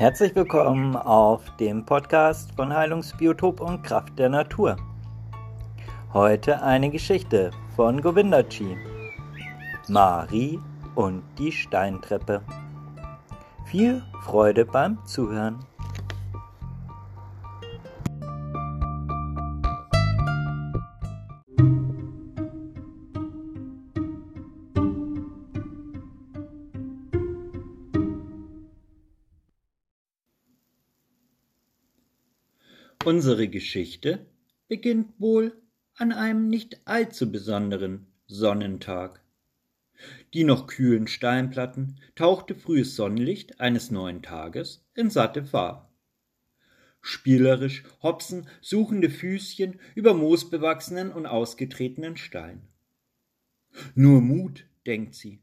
Herzlich willkommen auf dem Podcast von Heilungsbiotop und Kraft der Natur. Heute eine Geschichte von Govindaji. Marie und die Steintreppe. Viel Freude beim Zuhören. Unsere Geschichte beginnt wohl an einem nicht allzu besonderen Sonnentag. Die noch kühlen Steinplatten tauchte frühes Sonnenlicht eines neuen Tages in satte Farbe. Spielerisch hopsen suchende Füßchen über moosbewachsenen und ausgetretenen Stein. Nur Mut, denkt sie,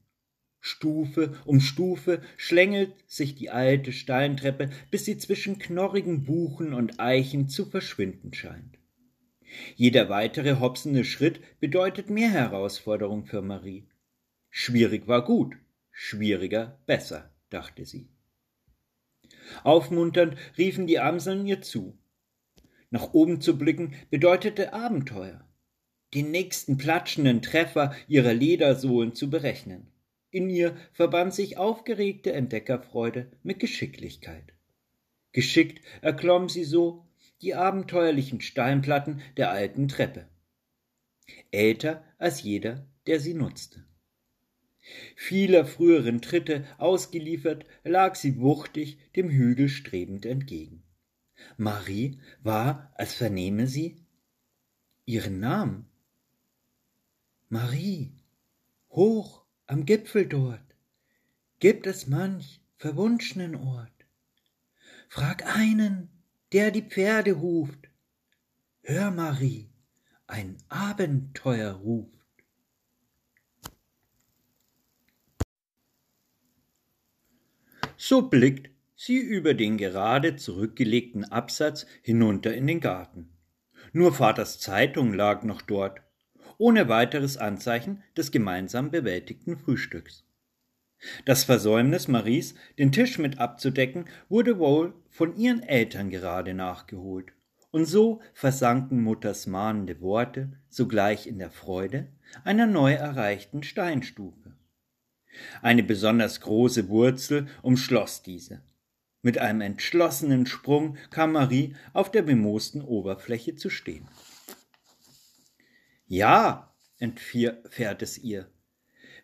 Stufe um Stufe schlängelt sich die alte Steintreppe, bis sie zwischen knorrigen Buchen und Eichen zu verschwinden scheint. Jeder weitere hopsende Schritt bedeutet mehr Herausforderung für Marie. Schwierig war gut, schwieriger besser, dachte sie. Aufmunternd riefen die Amseln ihr zu. Nach oben zu blicken bedeutete Abenteuer, den nächsten platschenden Treffer ihrer Ledersohlen zu berechnen. In ihr verband sich aufgeregte Entdeckerfreude mit Geschicklichkeit. Geschickt erklomm sie so die abenteuerlichen Steinplatten der alten Treppe. Älter als jeder, der sie nutzte. Vieler früheren Tritte ausgeliefert, lag sie wuchtig dem Hügel strebend entgegen. Marie war, als vernehme sie ihren Namen. Marie, hoch am Gipfel dort gibt es manch verwunschenen Ort. Frag einen, der die Pferde huft. Hör, Marie, ein Abenteuer ruft. So blickt sie über den gerade zurückgelegten Absatz hinunter in den Garten. Nur Vaters Zeitung lag noch dort ohne weiteres Anzeichen des gemeinsam bewältigten Frühstücks. Das Versäumnis Maries, den Tisch mit abzudecken, wurde wohl von ihren Eltern gerade nachgeholt. Und so versanken Mutters mahnende Worte sogleich in der Freude einer neu erreichten Steinstufe. Eine besonders große Wurzel umschloss diese. Mit einem entschlossenen Sprung kam Marie auf der bemoosten Oberfläche zu stehen. Ja, entfährt es ihr,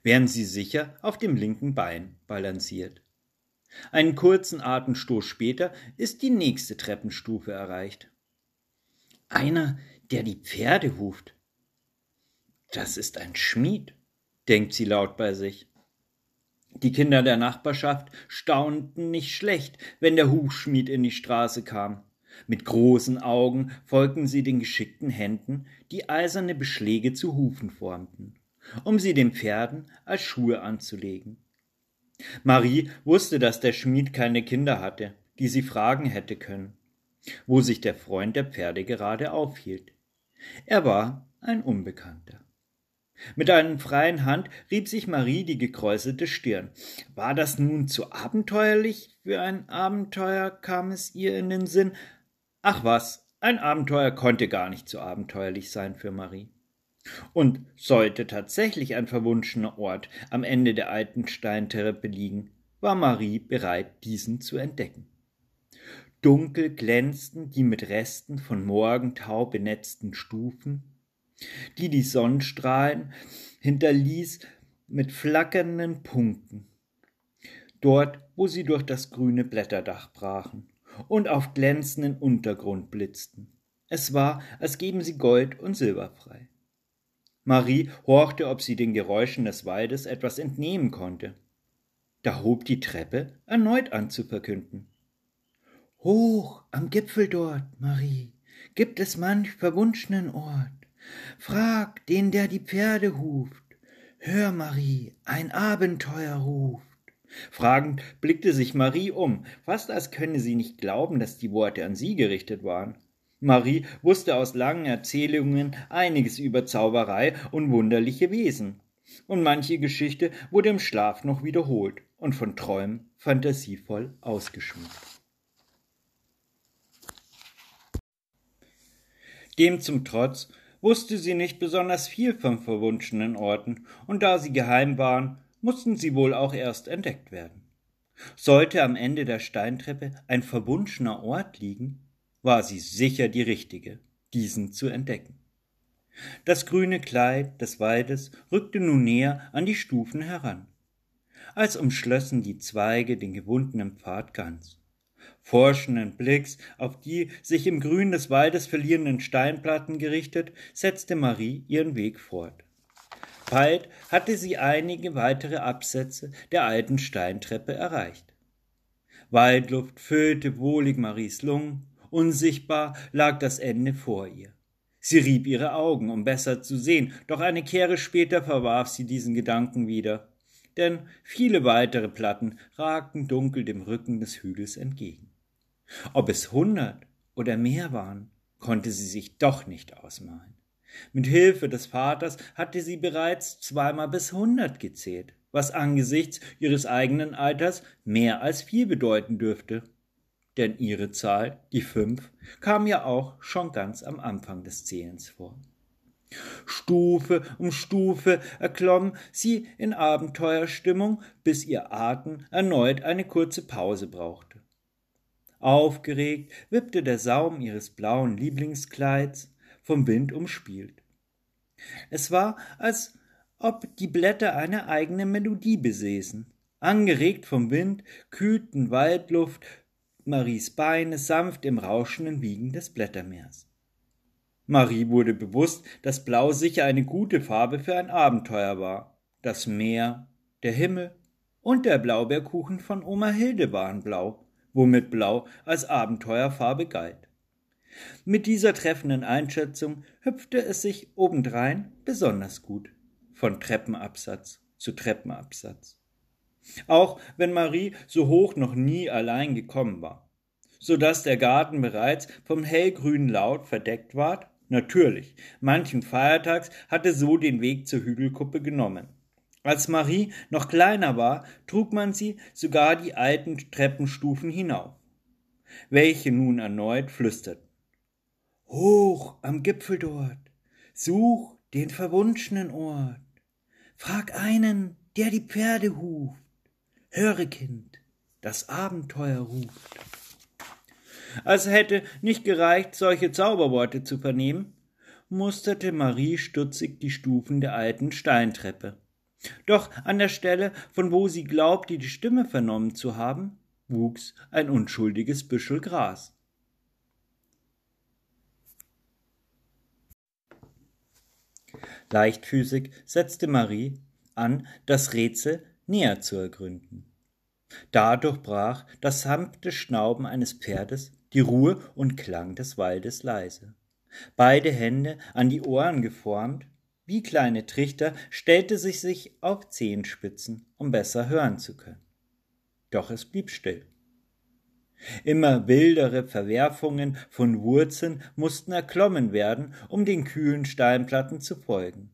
während sie sicher auf dem linken Bein balanciert. Einen kurzen Atemstoß später ist die nächste Treppenstufe erreicht. Einer, der die Pferde ruft. Das ist ein Schmied, denkt sie laut bei sich. Die Kinder der Nachbarschaft staunten nicht schlecht, wenn der Hufschmied in die Straße kam. Mit großen Augen folgten sie den geschickten Händen, die eiserne Beschläge zu Hufen formten, um sie den Pferden als Schuhe anzulegen. Marie wusste, dass der Schmied keine Kinder hatte, die sie fragen hätte können, wo sich der Freund der Pferde gerade aufhielt. Er war ein Unbekannter. Mit einer freien Hand rieb sich Marie die gekräuselte Stirn. War das nun zu abenteuerlich für ein Abenteuer, kam es ihr in den Sinn, Ach was, ein Abenteuer konnte gar nicht so abenteuerlich sein für Marie. Und sollte tatsächlich ein verwunschener Ort am Ende der alten Steintreppe liegen, war Marie bereit, diesen zu entdecken. Dunkel glänzten die mit Resten von Morgentau benetzten Stufen, die die Sonnenstrahlen hinterließ mit flackernden Punkten, dort, wo sie durch das grüne Blätterdach brachen und auf glänzenden Untergrund blitzten. Es war, als geben sie Gold und Silber frei. Marie horchte, ob sie den Geräuschen des Waldes etwas entnehmen konnte. Da hob die Treppe erneut an zu verkünden. Hoch am Gipfel dort, Marie, gibt es manch verwunschenen Ort. Frag den, der die Pferde huft. Hör, Marie, ein Abenteuer ruft. Fragend blickte sich Marie um, fast als könne sie nicht glauben, dass die Worte an sie gerichtet waren. Marie wusste aus langen Erzählungen einiges über Zauberei und wunderliche Wesen. Und manche Geschichte wurde im Schlaf noch wiederholt und von Träumen fantasievoll ausgeschmückt. Dem zum Trotz wusste sie nicht besonders viel von verwunschenen Orten, und da sie geheim waren, mussten sie wohl auch erst entdeckt werden. Sollte am Ende der Steintreppe ein verwunschener Ort liegen, war sie sicher die richtige, diesen zu entdecken. Das grüne Kleid des Waldes rückte nun näher an die Stufen heran, als umschlössen die Zweige den gewundenen Pfad ganz. Forschenden Blicks auf die sich im Grün des Waldes verlierenden Steinplatten gerichtet, setzte Marie ihren Weg fort. Bald hatte sie einige weitere Absätze der alten Steintreppe erreicht. Waldluft füllte wohlig Maries Lungen, unsichtbar lag das Ende vor ihr. Sie rieb ihre Augen, um besser zu sehen, doch eine Kehre später verwarf sie diesen Gedanken wieder, denn viele weitere Platten ragten dunkel dem Rücken des Hügels entgegen. Ob es hundert oder mehr waren, konnte sie sich doch nicht ausmalen. Mit Hilfe des Vaters hatte sie bereits zweimal bis hundert gezählt, was angesichts ihres eigenen Alters mehr als viel bedeuten dürfte denn ihre Zahl, die fünf, kam ja auch schon ganz am Anfang des Zählens vor. Stufe um Stufe erklomm sie in Abenteuerstimmung, bis ihr Atem erneut eine kurze Pause brauchte. Aufgeregt wippte der Saum ihres blauen Lieblingskleids, vom Wind umspielt. Es war, als ob die Blätter eine eigene Melodie besäßen. Angeregt vom Wind kühlten Waldluft, Maries Beine sanft im rauschenden Wiegen des Blättermeers. Marie wurde bewusst, dass Blau sicher eine gute Farbe für ein Abenteuer war. Das Meer, der Himmel und der Blaubeerkuchen von Oma Hilde waren blau, womit Blau als Abenteuerfarbe galt. Mit dieser treffenden Einschätzung hüpfte es sich obendrein besonders gut von Treppenabsatz zu Treppenabsatz auch wenn Marie so hoch noch nie allein gekommen war, so dass der Garten bereits vom hellgrünen Laut verdeckt ward. Natürlich, manchen Feiertags hatte so den Weg zur Hügelkuppe genommen. Als Marie noch kleiner war, trug man sie sogar die alten Treppenstufen hinauf, welche nun erneut flüsterten. Hoch am Gipfel dort, such den verwunschenen Ort, frag einen, der die Pferde huft, Höre, Kind, das Abenteuer ruft. Als hätte nicht gereicht, solche Zauberworte zu vernehmen, musterte Marie stutzig die Stufen der alten Steintreppe. Doch an der Stelle, von wo sie glaubte, die Stimme vernommen zu haben, wuchs ein unschuldiges Büschel Gras. Leichtfüßig setzte Marie an, das Rätsel näher zu ergründen. Dadurch brach das sanfte Schnauben eines Pferdes die Ruhe und Klang des Waldes leise. Beide Hände an die Ohren geformt, wie kleine Trichter, stellte sich sich auf Zehenspitzen, um besser hören zu können. Doch es blieb still. Immer wildere Verwerfungen von Wurzeln mussten erklommen werden, um den kühlen Steinplatten zu folgen.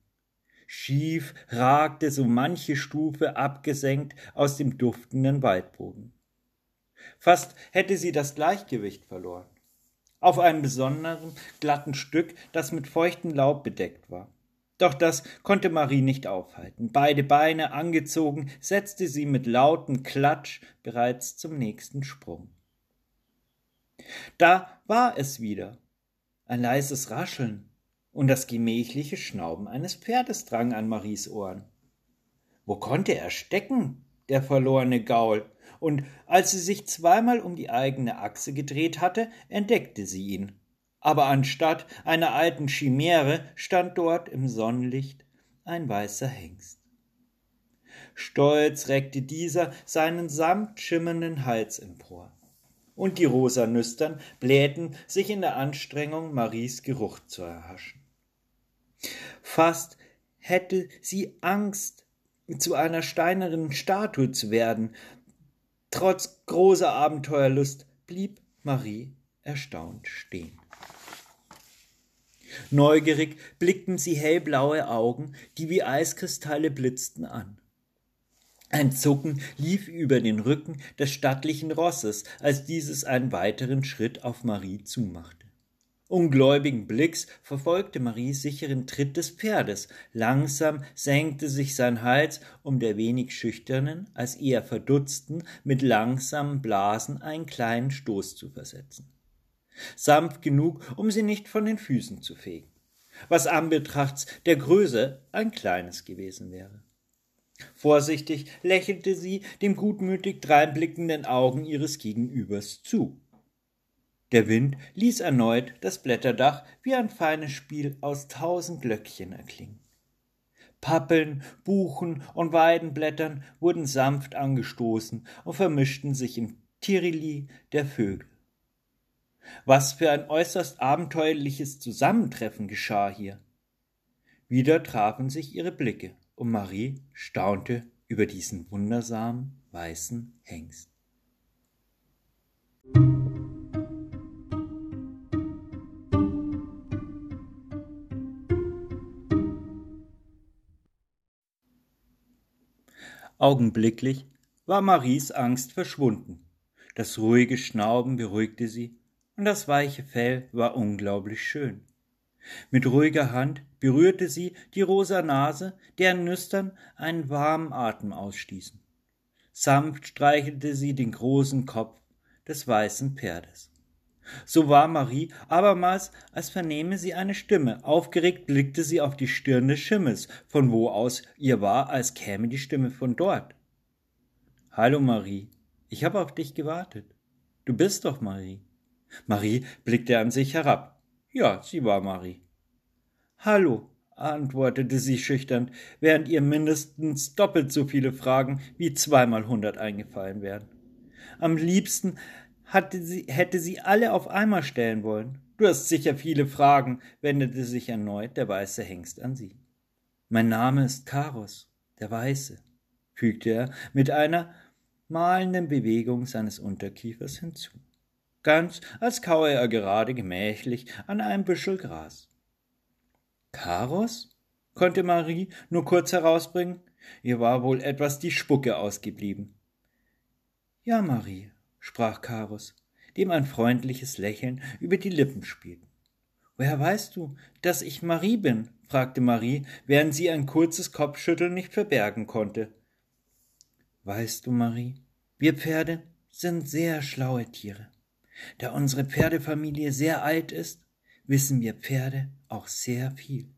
Schief ragte so manche Stufe abgesenkt aus dem duftenden Waldboden. Fast hätte sie das Gleichgewicht verloren. Auf einem besonderen glatten Stück, das mit feuchtem Laub bedeckt war. Doch das konnte Marie nicht aufhalten. Beide Beine angezogen, setzte sie mit lautem Klatsch bereits zum nächsten Sprung. Da war es wieder. Ein leises Rascheln, und das gemächliche Schnauben eines Pferdes drang an Maries Ohren. Wo konnte er stecken, der verlorene Gaul? Und als sie sich zweimal um die eigene Achse gedreht hatte, entdeckte sie ihn. Aber anstatt einer alten Chimäre stand dort im Sonnenlicht ein weißer Hengst. Stolz reckte dieser seinen samt schimmernden Hals empor. Und die rosa Nüstern blähten sich in der Anstrengung, Maries Geruch zu erhaschen. Fast hätte sie Angst, zu einer steinernen Statue zu werden. Trotz großer Abenteuerlust blieb Marie erstaunt stehen. Neugierig blickten sie hellblaue Augen, die wie Eiskristalle blitzten, an. Ein Zucken lief über den Rücken des stattlichen Rosses, als dieses einen weiteren Schritt auf Marie zumachte. Ungläubigen Blicks verfolgte Marie sicheren Tritt des Pferdes. Langsam senkte sich sein Hals, um der wenig schüchternen, als eher verdutzten, mit langsamen Blasen einen kleinen Stoß zu versetzen. Sanft genug, um sie nicht von den Füßen zu fegen, was anbetrachts der Größe ein kleines gewesen wäre. Vorsichtig lächelte sie dem gutmütig dreinblickenden Augen ihres Gegenübers zu. Der Wind ließ erneut das Blätterdach wie ein feines Spiel aus tausend Glöckchen erklingen. Pappeln, Buchen und Weidenblättern wurden sanft angestoßen und vermischten sich im Tirili der Vögel. Was für ein äußerst abenteuerliches Zusammentreffen geschah hier. Wieder trafen sich ihre Blicke, und Marie staunte über diesen wundersamen weißen Hengst. Augenblicklich war Maries Angst verschwunden. Das ruhige Schnauben beruhigte sie, und das weiche Fell war unglaublich schön. Mit ruhiger Hand berührte sie die rosa Nase, deren Nüstern einen warmen Atem ausstießen. Sanft streichelte sie den großen Kopf des weißen Pferdes. So war Marie abermals, als vernehme sie eine Stimme. Aufgeregt blickte sie auf die Stirn des Schimmels, von wo aus ihr war, als käme die Stimme von dort. Hallo Marie, ich habe auf dich gewartet. Du bist doch Marie. Marie blickte an sich herab. Ja, sie war Marie. Hallo, antwortete sie schüchtern, während ihr mindestens doppelt so viele Fragen wie zweimal hundert eingefallen wären. Am liebsten sie, hätte sie alle auf einmal stellen wollen. Du hast sicher viele Fragen, wendete sich erneut der weiße Hengst an sie. Mein Name ist Karos, der Weiße, fügte er mit einer malenden Bewegung seines Unterkiefers hinzu ganz als kaue er gerade gemächlich an einem Büschel Gras. Karos? konnte Marie nur kurz herausbringen. Ihr war wohl etwas die Spucke ausgeblieben. Ja, Marie, sprach Karos, dem ein freundliches Lächeln über die Lippen spielte. Woher weißt du, dass ich Marie bin? fragte Marie, während sie ein kurzes Kopfschütteln nicht verbergen konnte. Weißt du, Marie, wir Pferde sind sehr schlaue Tiere. Da unsere Pferdefamilie sehr alt ist, wissen wir Pferde auch sehr viel.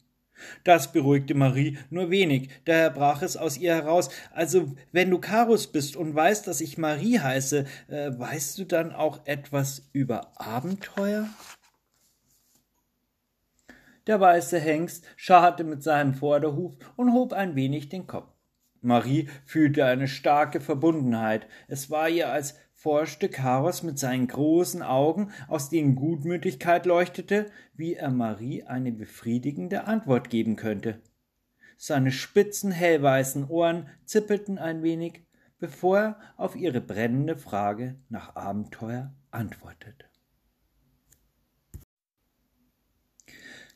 Das beruhigte Marie nur wenig, daher brach es aus ihr heraus. Also, wenn du Karus bist und weißt, dass ich Marie heiße, äh, weißt du dann auch etwas über Abenteuer? Der weiße Hengst scharte mit seinem Vorderhuf und hob ein wenig den Kopf. Marie fühlte eine starke Verbundenheit. Es war ihr, als forschte Karos mit seinen großen Augen, aus denen Gutmütigkeit leuchtete, wie er Marie eine befriedigende Antwort geben könnte. Seine spitzen, hellweißen Ohren zippelten ein wenig, bevor er auf ihre brennende Frage nach Abenteuer antwortete.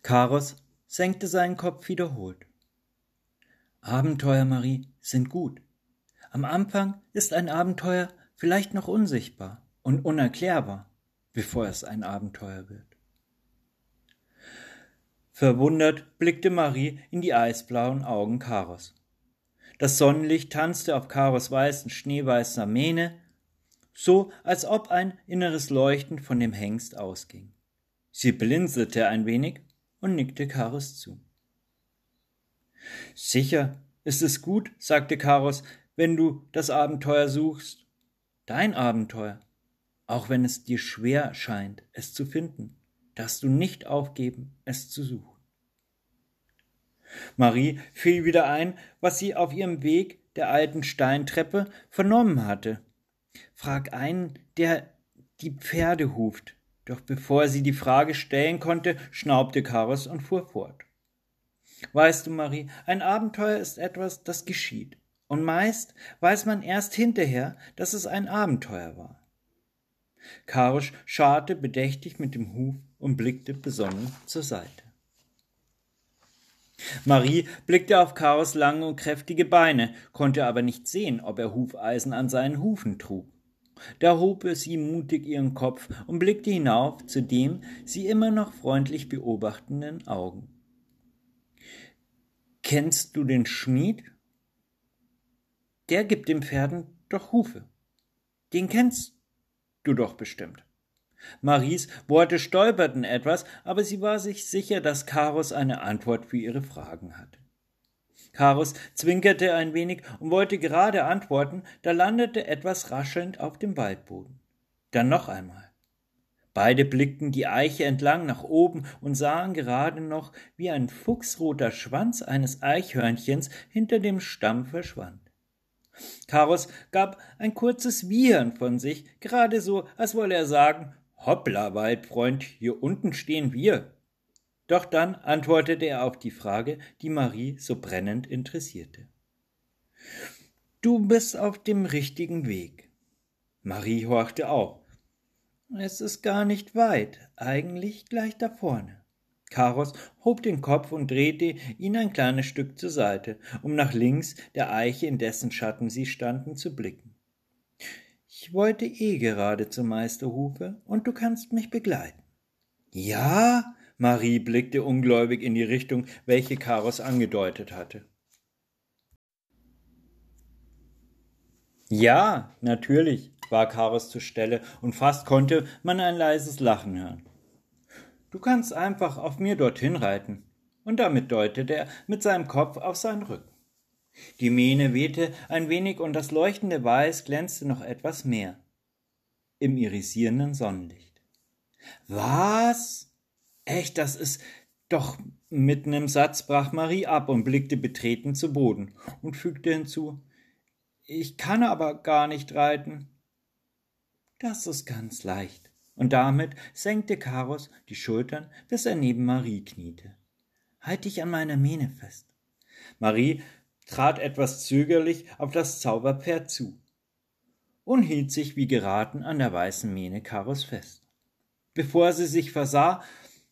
Karos senkte seinen Kopf wiederholt. Abenteuer, Marie, sind gut. Am Anfang ist ein Abenteuer vielleicht noch unsichtbar und unerklärbar, bevor es ein Abenteuer wird. Verwundert blickte Marie in die eisblauen Augen Karos. Das Sonnenlicht tanzte auf Karos weißen, schneeweißer Mähne, so als ob ein inneres Leuchten von dem Hengst ausging. Sie blinzelte ein wenig und nickte Karos zu. Sicher ist es gut, sagte Karos, wenn du das Abenteuer suchst dein Abenteuer, auch wenn es dir schwer scheint, es zu finden, darfst du nicht aufgeben, es zu suchen. Marie fiel wieder ein, was sie auf ihrem Weg der alten Steintreppe vernommen hatte. Frag einen, der die Pferde huft. Doch bevor sie die Frage stellen konnte, schnaubte Karos und fuhr fort. Weißt du, Marie, ein Abenteuer ist etwas, das geschieht. Und meist weiß man erst hinterher, dass es ein Abenteuer war. Karisch scharte bedächtig mit dem Huf und blickte besonnen zur Seite. Marie blickte auf Karos lange und kräftige Beine, konnte aber nicht sehen, ob er Hufeisen an seinen Hufen trug. da hob sie mutig ihren Kopf und blickte hinauf zu dem sie immer noch freundlich beobachtenden Augen. Kennst du den Schmied? Der gibt den Pferden doch Hufe. Den kennst du doch bestimmt. Maries Worte stolperten etwas, aber sie war sich sicher, dass Karus eine Antwort für ihre Fragen hatte. Karus zwinkerte ein wenig und wollte gerade antworten, da landete etwas raschelnd auf dem Waldboden. Dann noch einmal. Beide blickten die Eiche entlang nach oben und sahen gerade noch, wie ein fuchsroter Schwanz eines Eichhörnchens hinter dem Stamm verschwand. Karus gab ein kurzes Wiehern von sich, gerade so, als wolle er sagen, Hoppla, Waldfreund, hier unten stehen wir. Doch dann antwortete er auf die Frage, die Marie so brennend interessierte. Du bist auf dem richtigen Weg. Marie horchte auch. Es ist gar nicht weit, eigentlich gleich da vorne. Karos hob den Kopf und drehte ihn ein kleines Stück zur Seite, um nach links der Eiche, in dessen Schatten sie standen, zu blicken. Ich wollte eh gerade zum Meisterhufe, und du kannst mich begleiten. Ja? Marie blickte ungläubig in die Richtung, welche Karos angedeutet hatte. Ja, natürlich, war Karos zur Stelle, und fast konnte man ein leises Lachen hören. Du kannst einfach auf mir dorthin reiten. Und damit deutete er mit seinem Kopf auf seinen Rücken. Die Mähne wehte ein wenig und das leuchtende Weiß glänzte noch etwas mehr im irisierenden Sonnenlicht. Was? Echt, das ist doch mitten im Satz brach Marie ab und blickte betreten zu Boden und fügte hinzu Ich kann aber gar nicht reiten. Das ist ganz leicht und damit senkte Karos die Schultern, bis er neben Marie kniete. Halt dich an meiner Mähne fest. Marie trat etwas zögerlich auf das Zauberpferd zu und hielt sich wie geraten an der weißen Mähne Karos fest. Bevor sie sich versah,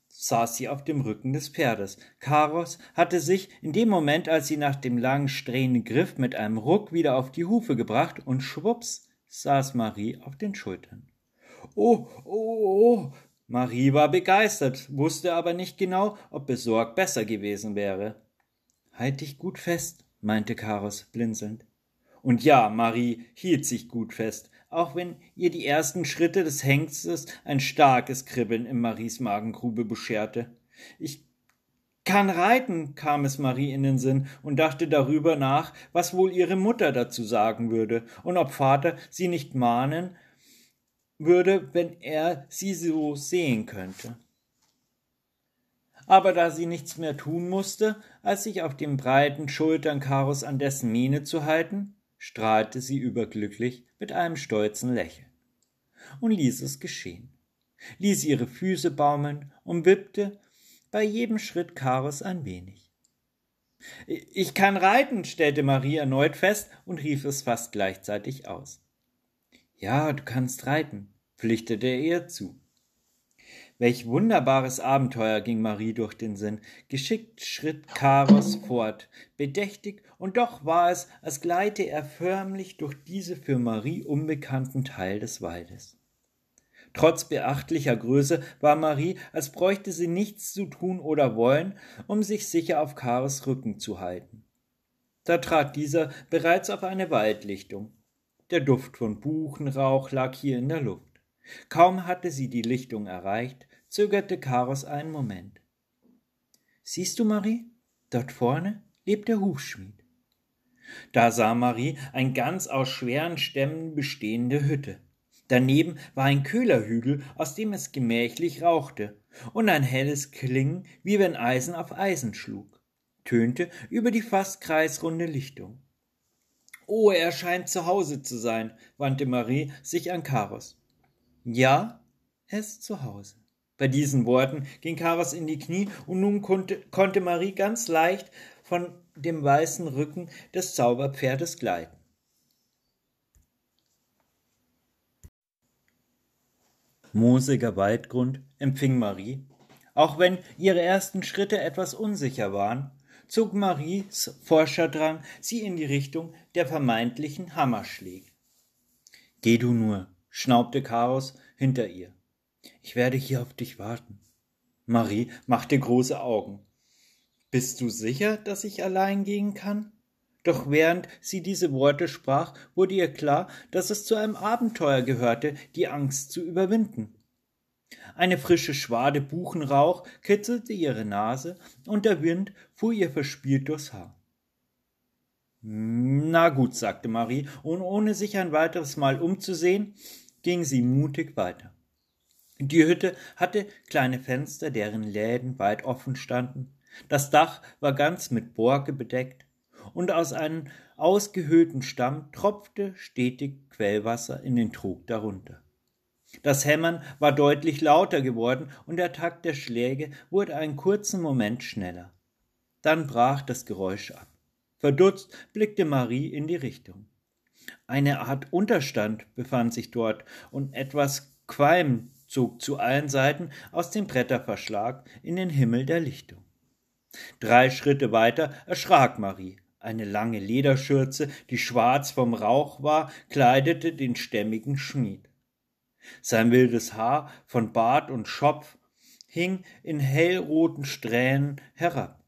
saß sie auf dem Rücken des Pferdes. Karos hatte sich in dem Moment, als sie nach dem langen Strähnen griff, mit einem Ruck wieder auf die Hufe gebracht und schwups saß Marie auf den Schultern. Oh, oh, oh. Marie war begeistert, wusste aber nicht genau, ob besorgt besser gewesen wäre. Halt dich gut fest, meinte Karos blinzelnd. Und ja, Marie hielt sich gut fest, auch wenn ihr die ersten Schritte des Hengstes ein starkes Kribbeln in Maries Magengrube bescherte. Ich kann reiten, kam es Marie in den Sinn und dachte darüber nach, was wohl ihre Mutter dazu sagen würde und ob Vater sie nicht mahnen würde, wenn er sie so sehen könnte. Aber da sie nichts mehr tun musste, als sich auf den breiten Schultern Karos an dessen Miene zu halten, strahlte sie überglücklich mit einem stolzen Lächeln und ließ es geschehen, ließ ihre Füße baumeln und wippte bei jedem Schritt Karos ein wenig. Ich kann reiten, stellte Marie erneut fest und rief es fast gleichzeitig aus. Ja, du kannst reiten, pflichtete er ihr zu. Welch wunderbares Abenteuer ging Marie durch den Sinn. Geschickt schritt Karos fort, bedächtig, und doch war es, als gleite er förmlich durch diese für Marie unbekannten Teil des Waldes. Trotz beachtlicher Größe war Marie, als bräuchte sie nichts zu tun oder wollen, um sich sicher auf Karos Rücken zu halten. Da trat dieser bereits auf eine Waldlichtung. Der Duft von Buchenrauch lag hier in der Luft. Kaum hatte sie die Lichtung erreicht, zögerte Karos einen Moment. Siehst du, Marie? Dort vorne lebt der Hufschmied. Da sah Marie ein ganz aus schweren Stämmen bestehende Hütte. Daneben war ein Köhlerhügel, aus dem es gemächlich rauchte, und ein helles Klingen, wie wenn Eisen auf Eisen schlug, tönte über die fast kreisrunde Lichtung. Oh, er scheint zu Hause zu sein, wandte Marie sich an Karos. Ja, er ist zu Hause. Bei diesen Worten ging Karas in die Knie und nun konnte, konnte Marie ganz leicht von dem weißen Rücken des Zauberpferdes gleiten. Moosiger Waldgrund empfing Marie. Auch wenn ihre ersten Schritte etwas unsicher waren, zog Maries Forscherdrang sie in die Richtung der vermeintlichen Hammerschläge. Geh du nur, schnaubte Chaos hinter ihr. Ich werde hier auf dich warten. Marie machte große Augen. Bist du sicher, dass ich allein gehen kann? Doch während sie diese Worte sprach, wurde ihr klar, dass es zu einem Abenteuer gehörte, die Angst zu überwinden. Eine frische Schwade Buchenrauch kitzelte ihre Nase, und der Wind fuhr ihr verspielt durchs Haar. Na gut, sagte Marie, und ohne sich ein weiteres Mal umzusehen, ging sie mutig weiter. Die Hütte hatte kleine Fenster, deren Läden weit offen standen. Das Dach war ganz mit Borke bedeckt, und aus einem ausgehöhlten Stamm tropfte stetig Quellwasser in den Trog darunter. Das Hämmern war deutlich lauter geworden, und der Takt der Schläge wurde einen kurzen Moment schneller. Dann brach das Geräusch ab. Verdutzt blickte Marie in die Richtung. Eine Art Unterstand befand sich dort, und etwas Qualm zog zu allen Seiten aus dem Bretterverschlag in den Himmel der Lichtung. Drei Schritte weiter erschrak Marie. Eine lange Lederschürze, die schwarz vom Rauch war, kleidete den stämmigen Schmied. Sein wildes Haar von Bart und Schopf hing in hellroten Strähnen herab.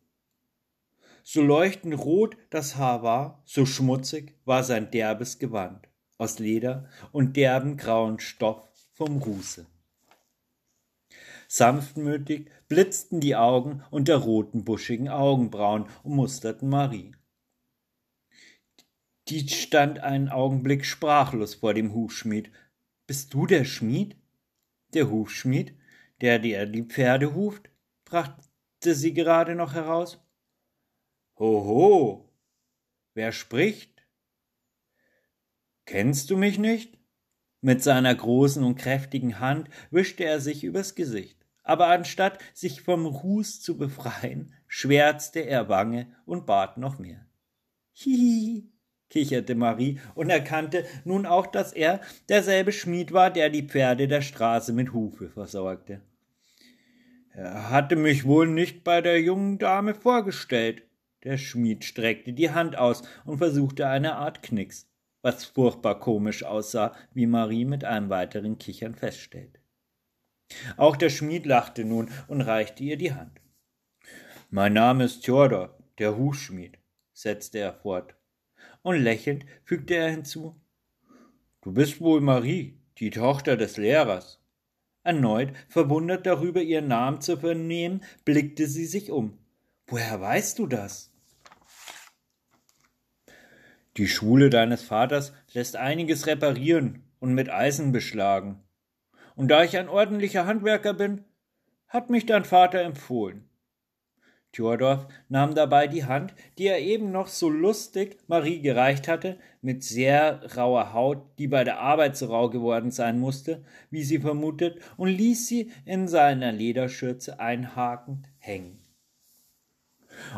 So leuchtend rot das Haar war, so schmutzig war sein derbes Gewand aus Leder und derben grauen Stoff vom Ruße. Sanftmütig blitzten die Augen unter roten buschigen Augenbrauen und musterten Marie. Die stand einen Augenblick sprachlos vor dem Hufschmied. Bist du der Schmied? Der Hufschmied, der dir die Pferde huft? brachte sie gerade noch heraus. Hoho, wer spricht? Kennst du mich nicht? Mit seiner großen und kräftigen Hand wischte er sich übers Gesicht, aber anstatt sich vom Ruß zu befreien, schwärzte er Wange und bat noch mehr. Hihi, kicherte Marie und erkannte nun auch, dass er derselbe Schmied war, der die Pferde der Straße mit Hufe versorgte. Er hatte mich wohl nicht bei der jungen Dame vorgestellt, der Schmied streckte die Hand aus und versuchte eine Art Knicks, was furchtbar komisch aussah, wie Marie mit einem weiteren Kichern feststellte. Auch der Schmied lachte nun und reichte ihr die Hand. Mein Name ist Theodor, der Hufschmied, setzte er fort, und lächelnd fügte er hinzu Du bist wohl Marie, die Tochter des Lehrers. Erneut, verwundert darüber, ihren Namen zu vernehmen, blickte sie sich um. Woher weißt du das? Die Schule deines Vaters lässt einiges reparieren und mit Eisen beschlagen. Und da ich ein ordentlicher Handwerker bin, hat mich dein Vater empfohlen. Theodorf nahm dabei die Hand, die er eben noch so lustig Marie gereicht hatte, mit sehr rauer Haut, die bei der Arbeit so rau geworden sein musste, wie sie vermutet, und ließ sie in seiner Lederschürze einhakend hängen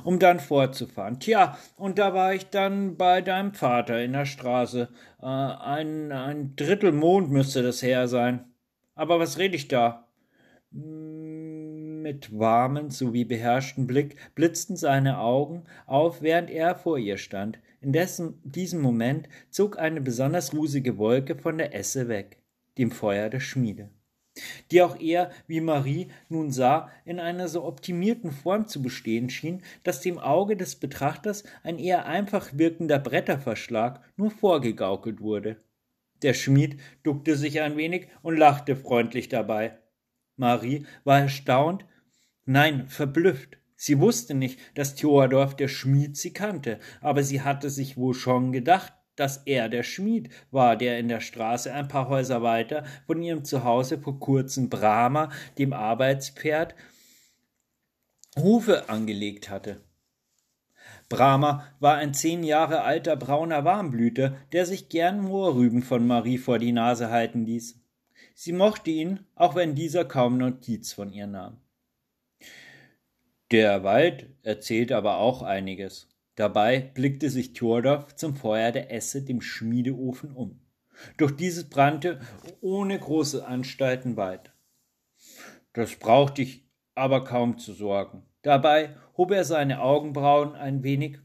um dann fortzufahren. Tja, und da war ich dann bei deinem Vater in der Straße. Äh, ein, ein Drittel Mond müsste das her sein. Aber was red ich da? Mit warmen sowie beherrschten Blick blitzten seine Augen auf, während er vor ihr stand. In dessen, diesem Moment zog eine besonders rusige Wolke von der Esse weg, dem Feuer der Schmiede die auch er, wie Marie nun sah, in einer so optimierten Form zu bestehen schien, dass dem Auge des Betrachters ein eher einfach wirkender Bretterverschlag nur vorgegaukelt wurde. Der Schmied duckte sich ein wenig und lachte freundlich dabei. Marie war erstaunt, nein, verblüfft. Sie wusste nicht, dass Theodorf der Schmied sie kannte, aber sie hatte sich wohl schon gedacht, dass er der Schmied war, der in der Straße ein paar Häuser weiter von ihrem Zuhause vor kurzem Brahma, dem Arbeitspferd, Hufe angelegt hatte. Brahma war ein zehn Jahre alter brauner Warmblüter, der sich gern Moorrüben von Marie vor die Nase halten ließ. Sie mochte ihn, auch wenn dieser kaum Notiz von ihr nahm. Der Wald erzählt aber auch einiges. Dabei blickte sich Thordorf zum Feuer der Esse, dem Schmiedeofen, um. Doch dieses brannte ohne große Anstalten weiter. Das brauchte ich aber kaum zu sorgen. Dabei hob er seine Augenbrauen ein wenig.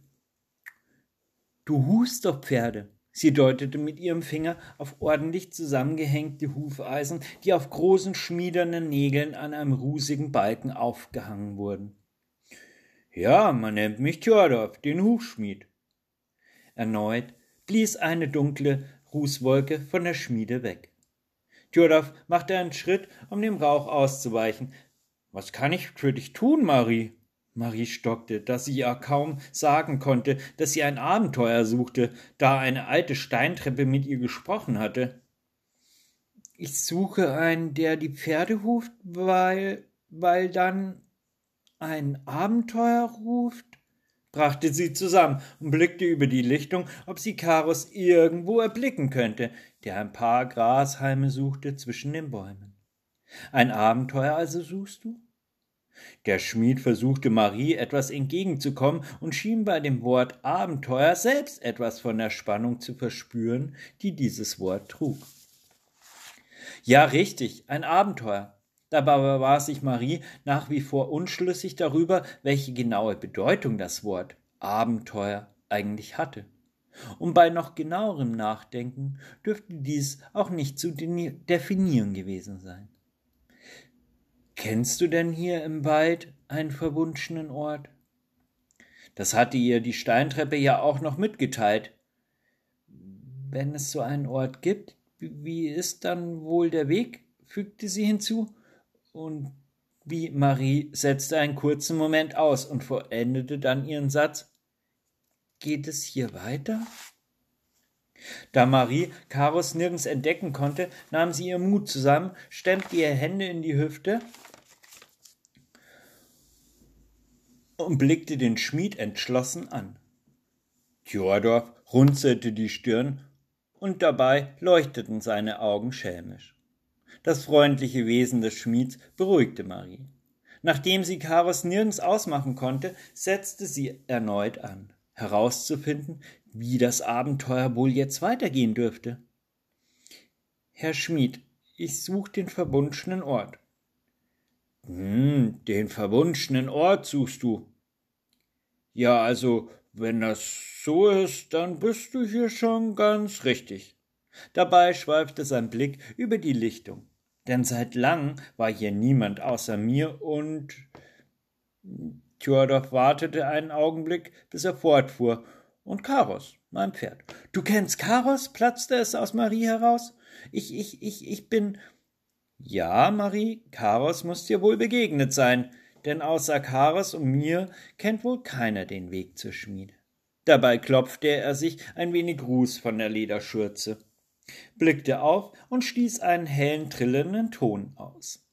Du hust doch, Pferde. Sie deutete mit ihrem Finger auf ordentlich zusammengehängte Hufeisen, die auf großen schmiedernen Nägeln an einem rußigen Balken aufgehangen wurden. Ja, man nennt mich Tjordorf, den Hufschmied. Erneut blies eine dunkle Rußwolke von der Schmiede weg. Tjordorf machte einen Schritt, um dem Rauch auszuweichen. Was kann ich für dich tun, Marie? Marie stockte, dass sie ja kaum sagen konnte, dass sie ein Abenteuer suchte, da eine alte Steintreppe mit ihr gesprochen hatte. Ich suche einen, der die Pferde ruft, weil, weil dann ein Abenteuer ruft? brachte sie zusammen und blickte über die Lichtung, ob sie Karos irgendwo erblicken könnte, der ein paar Grashalme suchte zwischen den Bäumen. Ein Abenteuer also suchst du? Der Schmied versuchte Marie etwas entgegenzukommen und schien bei dem Wort Abenteuer selbst etwas von der Spannung zu verspüren, die dieses Wort trug. Ja, richtig, ein Abenteuer. Dabei war sich Marie nach wie vor unschlüssig darüber, welche genaue Bedeutung das Wort Abenteuer eigentlich hatte. Und bei noch genauerem Nachdenken dürfte dies auch nicht zu definieren gewesen sein. Kennst du denn hier im Wald einen verwunschenen Ort? Das hatte ihr die Steintreppe ja auch noch mitgeteilt. Wenn es so einen Ort gibt, wie ist dann wohl der Weg? fügte sie hinzu. Und wie Marie setzte einen kurzen Moment aus und vollendete dann ihren Satz. Geht es hier weiter? Da Marie Karos nirgends entdecken konnte, nahm sie ihr Mut zusammen, stemmte ihre Hände in die Hüfte und blickte den Schmied entschlossen an. Theodor runzelte die Stirn, und dabei leuchteten seine Augen schelmisch. Das freundliche Wesen des Schmieds beruhigte Marie. Nachdem sie Karos nirgends ausmachen konnte, setzte sie erneut an, herauszufinden, wie das Abenteuer wohl jetzt weitergehen dürfte. Herr Schmied, ich such den verbunschenen Ort. Hm, den verwunschenen Ort suchst du, ja, also, wenn das so ist, dann bist du hier schon ganz richtig. Dabei schweifte sein Blick über die Lichtung, denn seit lang war hier niemand außer mir und Theodor wartete einen Augenblick, bis er fortfuhr. Und Karos, mein Pferd. Du kennst Karos? platzte es aus Marie heraus. Ich, ich, ich, ich bin. Ja, Marie, Karos muss dir wohl begegnet sein denn außer Kares und mir kennt wohl keiner den Weg zur Schmiede. Dabei klopfte er sich ein wenig Ruß von der Lederschürze, blickte auf und stieß einen hellen, trillenden Ton aus.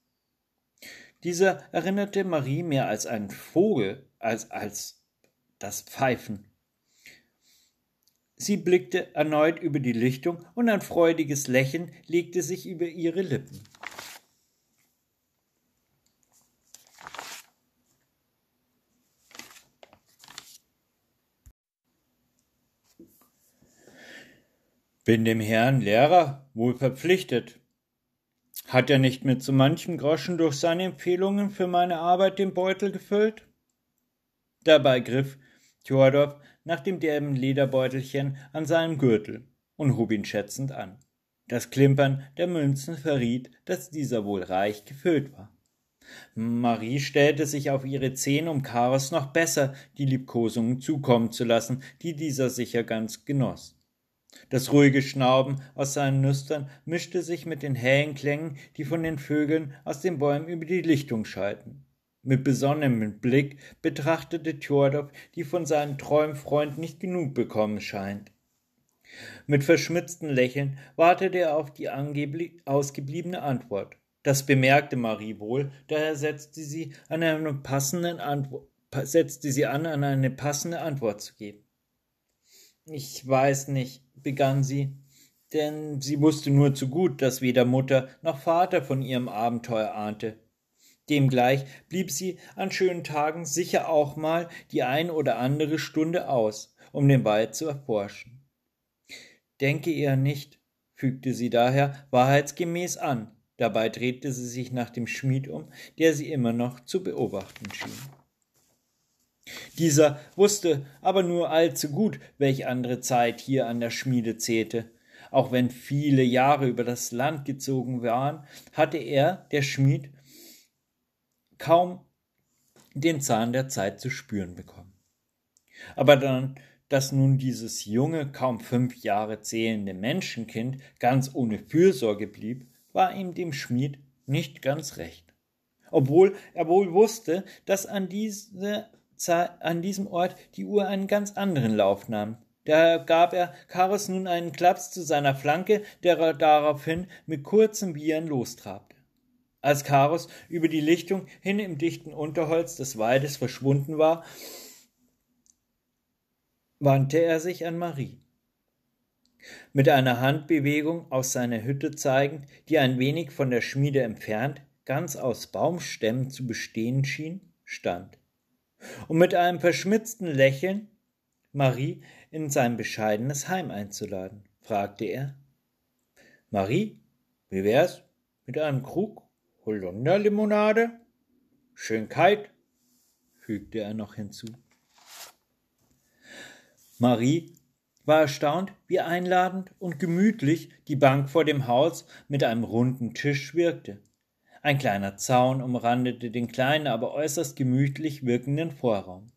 Dieser erinnerte Marie mehr als einen Vogel als als das Pfeifen. Sie blickte erneut über die Lichtung und ein freudiges Lächeln legte sich über ihre Lippen. Bin dem Herrn Lehrer wohl verpflichtet. Hat er nicht mit so manchem Groschen durch seine Empfehlungen für meine Arbeit den Beutel gefüllt? Dabei griff Theodorf nach dem derben Lederbeutelchen an seinem Gürtel und hob ihn schätzend an. Das Klimpern der Münzen verriet, dass dieser wohl reich gefüllt war. Marie stellte sich auf ihre Zehen, um Chaos noch besser die Liebkosungen zukommen zu lassen, die dieser sicher ganz genoss. Das ruhige Schnauben aus seinen Nüstern mischte sich mit den hellen Klängen, die von den Vögeln aus den Bäumen über die Lichtung schalten. Mit besonnenem Blick betrachtete Tjordov, die von seinem treuen Freund nicht genug bekommen scheint. Mit verschmitzten Lächeln wartete er auf die angeblich ausgebliebene Antwort. Das bemerkte Marie wohl, daher setzte sie an eine passende Antwort, setzte sie an, an eine passende Antwort zu geben. Ich weiß nicht, begann sie, denn sie wusste nur zu gut, dass weder Mutter noch Vater von ihrem Abenteuer ahnte. Demgleich blieb sie an schönen Tagen sicher auch mal die ein oder andere Stunde aus, um den Wald zu erforschen. Denke ihr nicht, fügte sie daher wahrheitsgemäß an, dabei drehte sie sich nach dem Schmied um, der sie immer noch zu beobachten schien. Dieser wusste aber nur allzu gut, welch andere Zeit hier an der Schmiede zählte. Auch wenn viele Jahre über das Land gezogen waren, hatte er, der Schmied, kaum den Zahn der Zeit zu spüren bekommen. Aber dann, dass nun dieses junge, kaum fünf Jahre zählende Menschenkind ganz ohne Fürsorge blieb, war ihm dem Schmied nicht ganz recht. Obwohl er wohl wusste, dass an, diese an diesem Ort die Uhr einen ganz anderen Lauf nahm. Da gab er Karos nun einen Klaps zu seiner Flanke, der er daraufhin mit kurzem Bieren lostrabte. Als Karos über die Lichtung hin im dichten Unterholz des Waldes verschwunden war, wandte er sich an Marie. Mit einer Handbewegung aus seiner Hütte zeigend, die ein wenig von der Schmiede entfernt, ganz aus Baumstämmen zu bestehen schien, stand. Und mit einem verschmitzten Lächeln Marie in sein bescheidenes Heim einzuladen, fragte er. Marie, wie wär's mit einem Krug Holunderlimonade? Schön kalt, fügte er noch hinzu. Marie war erstaunt, wie einladend und gemütlich die Bank vor dem Haus mit einem runden Tisch wirkte. Ein kleiner Zaun umrandete den kleinen, aber äußerst gemütlich wirkenden Vorraum.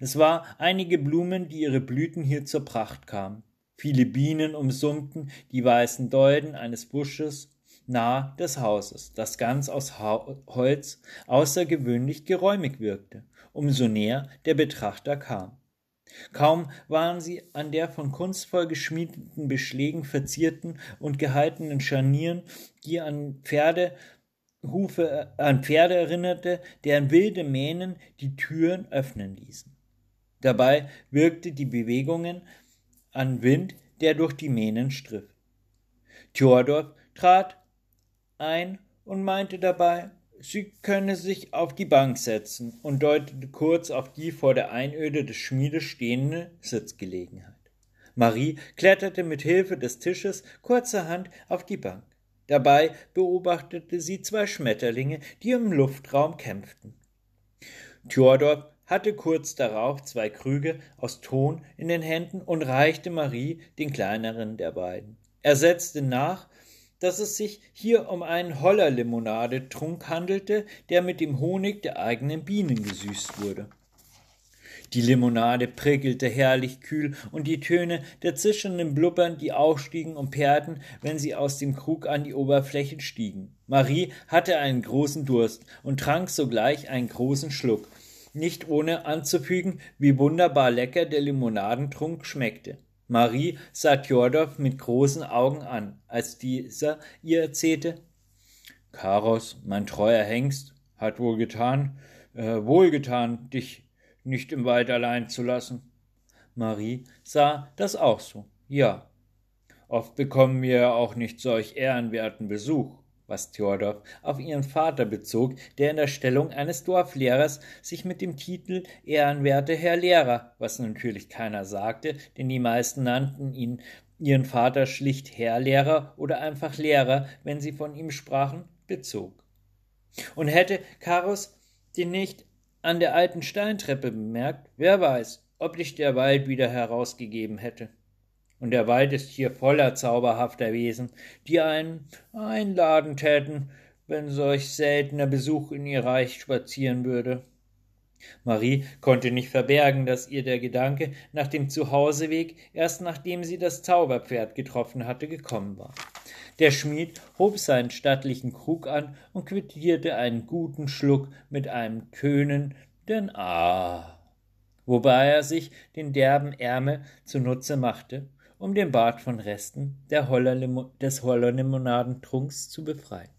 Es war einige Blumen, die ihre Blüten hier zur Pracht kamen. Viele Bienen umsummten die weißen Dolden eines Busches nahe des Hauses, das ganz aus Holz außergewöhnlich geräumig wirkte, umso näher der Betrachter kam. Kaum waren sie an der von kunstvoll geschmiedeten Beschlägen verzierten und gehaltenen Scharnieren, die an Pferde Hufe an Pferde erinnerte, deren wilde Mähnen die Türen öffnen ließen. Dabei wirkte die Bewegungen an Wind, der durch die Mähnen striff. Theodor trat ein und meinte dabei, sie könne sich auf die Bank setzen und deutete kurz auf die vor der Einöde des Schmiedes stehende Sitzgelegenheit. Marie kletterte mit Hilfe des Tisches kurzerhand auf die Bank. Dabei beobachtete sie zwei Schmetterlinge, die im Luftraum kämpften. Theodor hatte kurz darauf zwei Krüge aus Ton in den Händen und reichte Marie den kleineren der beiden. Er setzte nach, dass es sich hier um einen Hollerlimonadetrunk handelte, der mit dem Honig der eigenen Bienen gesüßt wurde. Die Limonade prickelte herrlich kühl, und die Töne der zischenden Blubbern, die aufstiegen und perrten, wenn sie aus dem Krug an die Oberfläche stiegen. Marie hatte einen großen Durst und trank sogleich einen großen Schluck, nicht ohne anzufügen, wie wunderbar lecker der Limonadentrunk schmeckte. Marie sah Tjordov mit großen Augen an, als dieser ihr erzählte, Karos, mein treuer Hengst, hat wohl getan, äh, wohlgetan, dich nicht im Wald allein zu lassen. Marie sah das auch so, ja. Oft bekommen wir auch nicht solch ehrenwerten Besuch was Theodor auf ihren Vater bezog, der in der Stellung eines Dorflehrers sich mit dem Titel Ehrenwerte Herr Lehrer, was natürlich keiner sagte, denn die meisten nannten ihn ihren Vater schlicht Herr Lehrer oder einfach Lehrer, wenn sie von ihm sprachen, bezog. Und hätte Karus den nicht an der alten Steintreppe bemerkt, wer weiß, ob dich der Wald wieder herausgegeben hätte und der Wald ist hier voller zauberhafter Wesen, die einen einladen täten, wenn solch seltener Besuch in ihr Reich spazieren würde. Marie konnte nicht verbergen, dass ihr der Gedanke nach dem Zuhauseweg erst nachdem sie das Zauberpferd getroffen hatte, gekommen war. Der Schmied hob seinen stattlichen Krug an und quittierte einen guten Schluck mit einem tönenden Ah, wobei er sich den derben Ärmel zunutze machte um den Bart von Resten der Holler des Hollerlimonadentrunks zu befreien.